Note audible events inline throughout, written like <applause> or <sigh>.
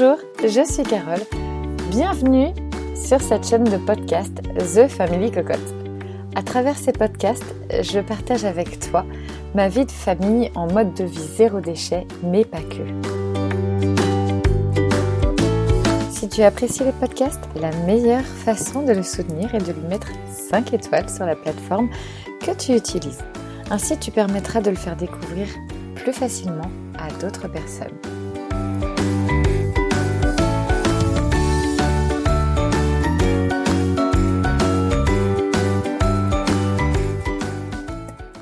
Bonjour, je suis Carole. Bienvenue sur cette chaîne de podcast The Family Cocotte. À travers ces podcasts, je partage avec toi ma vie de famille en mode de vie zéro déchet, mais pas que. Si tu apprécies les podcasts, la meilleure façon de le soutenir est de lui mettre 5 étoiles sur la plateforme que tu utilises. Ainsi, tu permettras de le faire découvrir plus facilement à d'autres personnes.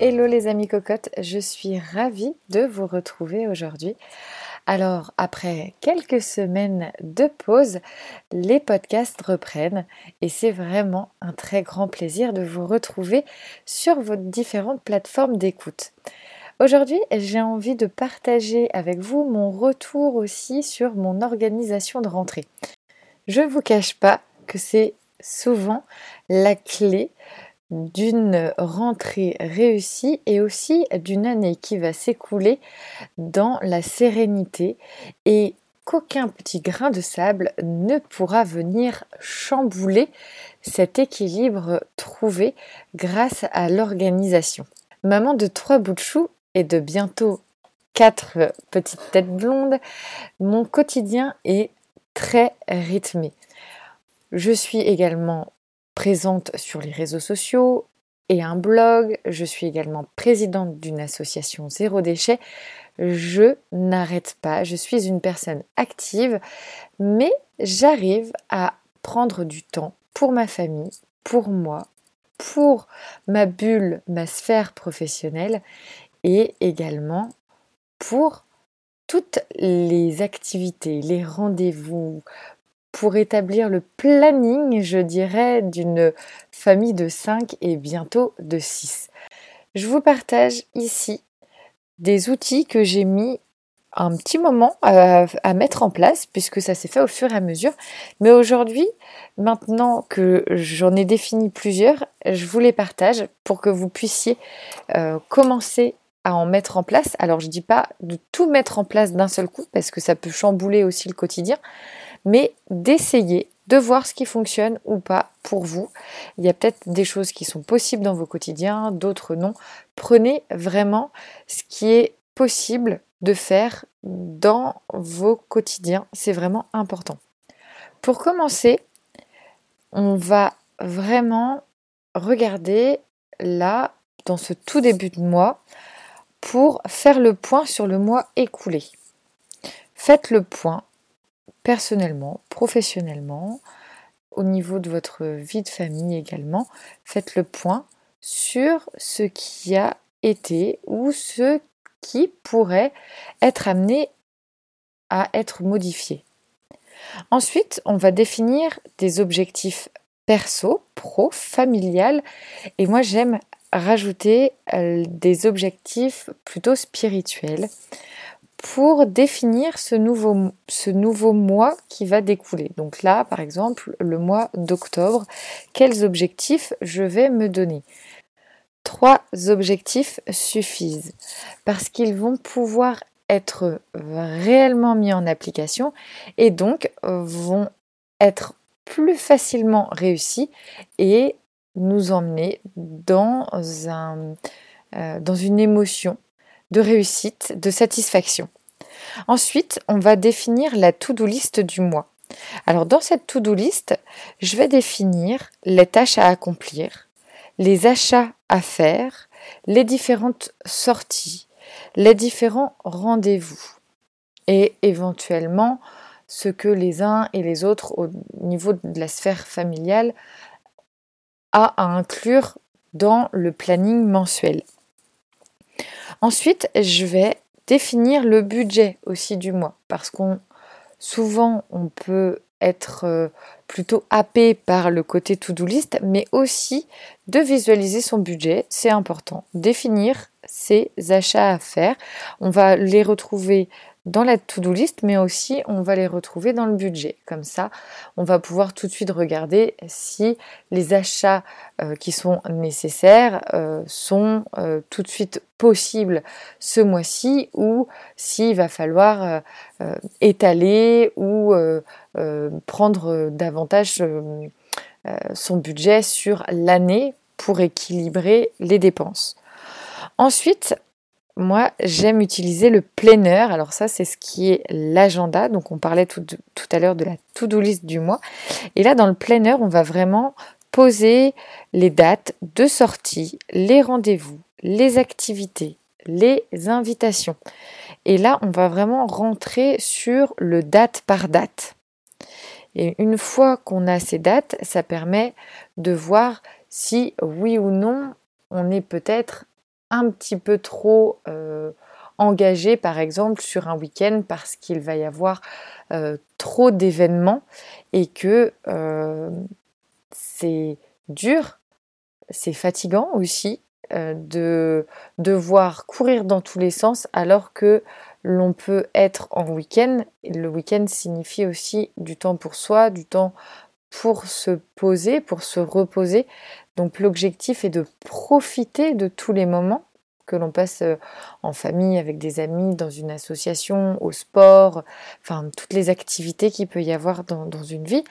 Hello les amis cocottes, je suis ravie de vous retrouver aujourd'hui. Alors après quelques semaines de pause, les podcasts reprennent et c'est vraiment un très grand plaisir de vous retrouver sur vos différentes plateformes d'écoute. Aujourd'hui, j'ai envie de partager avec vous mon retour aussi sur mon organisation de rentrée. Je ne vous cache pas que c'est souvent la clé d'une rentrée réussie et aussi d'une année qui va s'écouler dans la sérénité et qu'aucun petit grain de sable ne pourra venir chambouler cet équilibre trouvé grâce à l'organisation. Maman de trois bouts de chou et de bientôt quatre petites têtes blondes, mon quotidien est très rythmé. Je suis également présente sur les réseaux sociaux et un blog. Je suis également présidente d'une association Zéro Déchet. Je n'arrête pas, je suis une personne active, mais j'arrive à prendre du temps pour ma famille, pour moi, pour ma bulle, ma sphère professionnelle et également pour toutes les activités, les rendez-vous, pour établir le planning, je dirais, d'une famille de 5 et bientôt de 6. Je vous partage ici des outils que j'ai mis un petit moment à, mettre en place puisque ça s'est fait au fur et à mesure. Mais aujourd'hui, maintenant que j'en ai défini plusieurs, je vous les partage pour que vous puissiez euh, commencer à en mettre en place. Alors je ne dis pas de tout mettre en place d'un seul coup parce que ça peut chambouler aussi le quotidien, mais d'essayer de voir ce qui fonctionne ou pas pour vous. Il y a peut-être des choses qui sont possibles dans vos quotidiens, d'autres non. Prenez vraiment ce qui est possible de faire dans vos quotidiens. C'est vraiment important. Pour commencer, on va vraiment regarder là, dans ce tout début de mois, pour faire le point sur le mois écoulé. Faites le point personnellement, professionnellement, au niveau de votre vie de famille également, faites le point sur ce qui a été ou ce qui pourrait être amené à être modifié. Ensuite, on va définir des objectifs perso, pro, familial, et moi j'aime rajouter euh, des objectifs plutôt spirituels pour définir ce nouveau, ce nouveau mois qui va découler. Donc là, par exemple, le mois d'octobre, quels objectifs je vais me donner? Trois objectifs suffisent parce qu'ils vont pouvoir être réellement mis en application et donc vont être plus facilement réussis et nous emmener dans, un, euh, dans une émotion de réussite, de satisfaction. Ensuite, on va définir la to-do list du mois. Alors dans cette to-do list, je vais définir les tâches à accomplir, les achats à faire, les différentes sorties, les différents rendez-vous et éventuellement ce que les uns et les autres au niveau de la sphère familiale a à inclure dans le planning mensuel. Ensuite, je vais définir le budget aussi du mois parce qu'on souvent on peut être euh, plutôt happé par le côté to-do list, mais aussi de visualiser son budget, c'est important. Définir ses achats à faire, on va les retrouver dans la to-do list, mais aussi on va les retrouver dans le budget. Comme ça, on va pouvoir tout de suite regarder si les achats euh, qui sont nécessaires euh, sont euh, tout de suite possibles ce mois-ci ou s'il va falloir étaler ou prendre davantage son budget sur l'année pour équilibrer les dépenses. Ensuite, moi, j'aime utiliser le planner. Alors ça, c'est ce qui est l'agenda. Donc on parlait tout, à l'heure de la to-do list du mois. Et là, dans le planner, on va vraiment poser les dates de sortie, les rendez-vous, les activités, les invitations. Et là, on va vraiment rentrer sur le date par date. Et une fois qu'on a ces dates, ça permet de voir si oui ou non on est peut-être un petit peu trop euh, engagé, par exemple, sur un week-end parce qu'il va y avoir euh, trop d'événements et que euh, c'est dur, c'est fatigant aussi de devoir courir dans tous les sens alors que l'on peut être en week-end. Le week-end signifie aussi du temps pour soi, du temps pour se poser, pour se reposer. Donc l'objectif est de profiter de tous les moments que l'on passe euh, en famille, avec des amis, dans une association, au sport, enfin toutes les activités qu'il peut y avoir dans, une vie.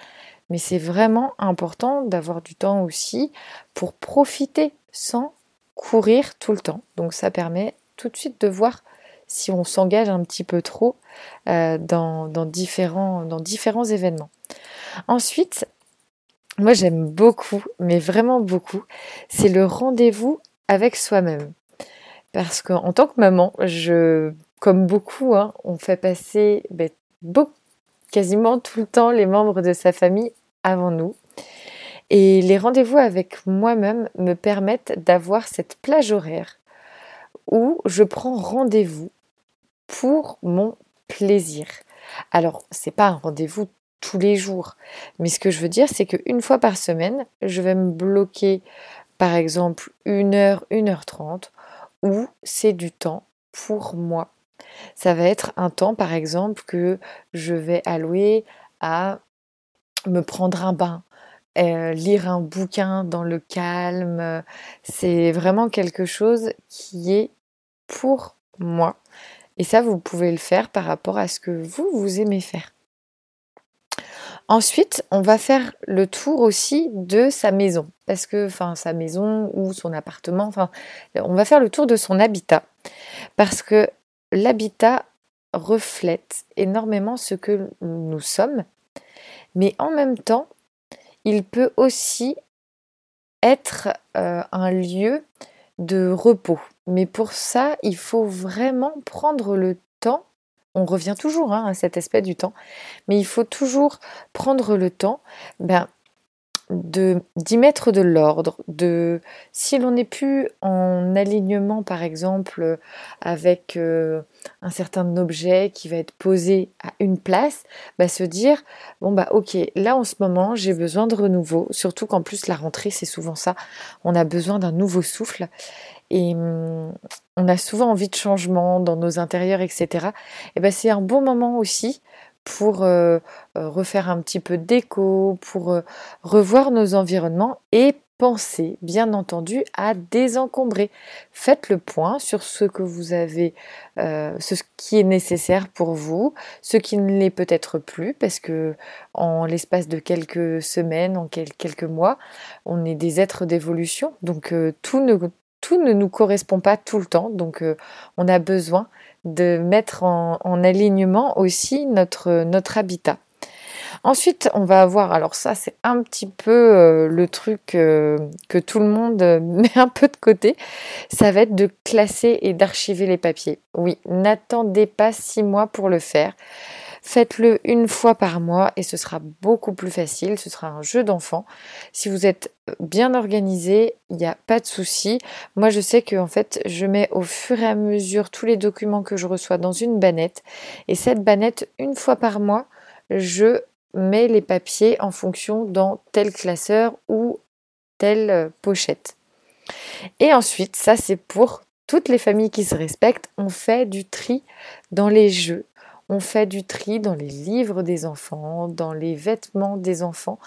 Mais c'est vraiment important d'avoir du temps aussi pour profiter sans courir tout le temps. Donc ça permet tout de suite de voir si on s'engage un petit peu trop euh, dans, différents, dans différents événements. Ensuite, moi j'aime beaucoup, mais vraiment beaucoup, c'est le rendez-vous avec soi-même. Parce qu'en tant que maman, je, comme beaucoup, hein, on fait passer ben, quasiment tout le temps les membres de sa famille avant nous. Et les rendez-vous avec moi-même me permettent d'avoir cette plage horaire où je prends rendez-vous pour mon plaisir. Alors, c'est pas un rendez-vous tous les jours. Mais ce que je veux dire, c'est qu'une fois par semaine, je vais me bloquer, par exemple, une heure, une heure trente, où c'est du temps pour moi. Ça va être un temps, par exemple, que je vais allouer à me prendre un bain, euh, lire un bouquin dans le calme. C'est vraiment quelque chose qui est pour moi. Et ça, vous pouvez le faire par rapport à ce que vous, vous aimez faire. Ensuite, on va faire le tour aussi de sa maison, parce que, enfin, sa maison ou son appartement, enfin, on va faire le tour de son habitat, parce que l'habitat reflète énormément ce que nous sommes, mais en même temps, il peut aussi être euh, un lieu de repos. Mais pour ça, il faut vraiment prendre le temps on revient toujours hein, à cet aspect du temps, mais il faut toujours prendre le temps ben, de d'y mettre de l'ordre, de si l'on n'est plus en alignement par exemple avec euh, un certain objet qui va être posé à une place, ben, se dire bon bah ok là en ce moment j'ai besoin de renouveau, surtout qu'en plus la rentrée c'est souvent ça, on a besoin d'un nouveau souffle et hum, on a souvent envie de changement dans nos intérieurs, etc. Et ben c'est un bon moment aussi pour euh, euh, refaire un petit peu d'écho, pour euh, revoir nos environnements et penser, bien entendu, à désencombrer. Faites le point sur ce que vous avez, ce qui est nécessaire pour vous, ce qui ne l'est peut-être plus, parce que en l'espace de quelques semaines, en quelques mois, on est des êtres d'évolution, donc tout ne tout ne nous correspond pas tout le temps, donc euh, on a besoin de mettre en, alignement aussi notre, habitat. Ensuite, on va avoir, alors ça c'est un petit peu euh, le truc euh, que tout le monde <laughs> met un peu de côté, ça va être de classer et d'archiver les papiers. Oui, n'attendez pas six mois pour le faire. Faites-le une fois par mois et ce sera beaucoup plus facile. Ce sera un jeu d'enfant. Si vous êtes bien organisé, il n'y a pas de souci. Moi, je sais que en fait, je mets au fur et à mesure tous les documents que je reçois dans une bannette. Et cette bannette, une fois par mois, je mets les papiers en fonction dans tel classeur ou telle pochette. Et ensuite, ça c'est pour toutes les familles qui se respectent, on fait du tri dans les jeux on fait du tri dans les livres des enfants, dans les vêtements des enfants,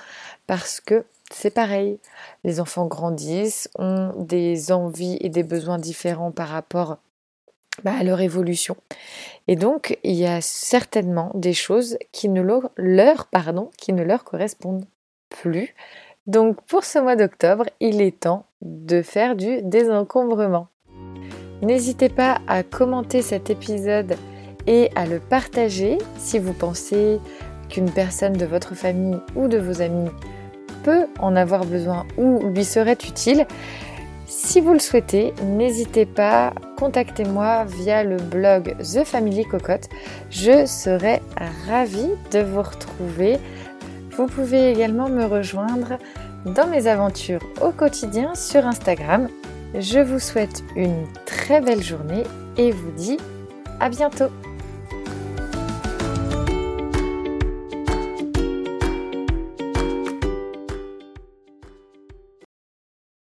parce que c'est pareil. Les enfants grandissent, ont des envies et des besoins différents par rapport bah, à leur évolution. Et donc, il y a certainement des choses qui ne leur, pardon, qui ne leur correspondent plus. Donc, pour ce mois d'octobre, il est temps de faire du désencombrement. N'hésitez pas à commenter cet épisode et à le partager si vous pensez qu'une personne de votre famille ou de vos amis peut en avoir besoin ou lui serait utile. Si vous le souhaitez, n'hésitez pas, contactez-moi via le blog The Family Cocotte. Je serai ravie de vous retrouver. Vous pouvez également me rejoindre dans mes aventures au quotidien sur Instagram. Je vous souhaite une très belle journée et vous dis à bientôt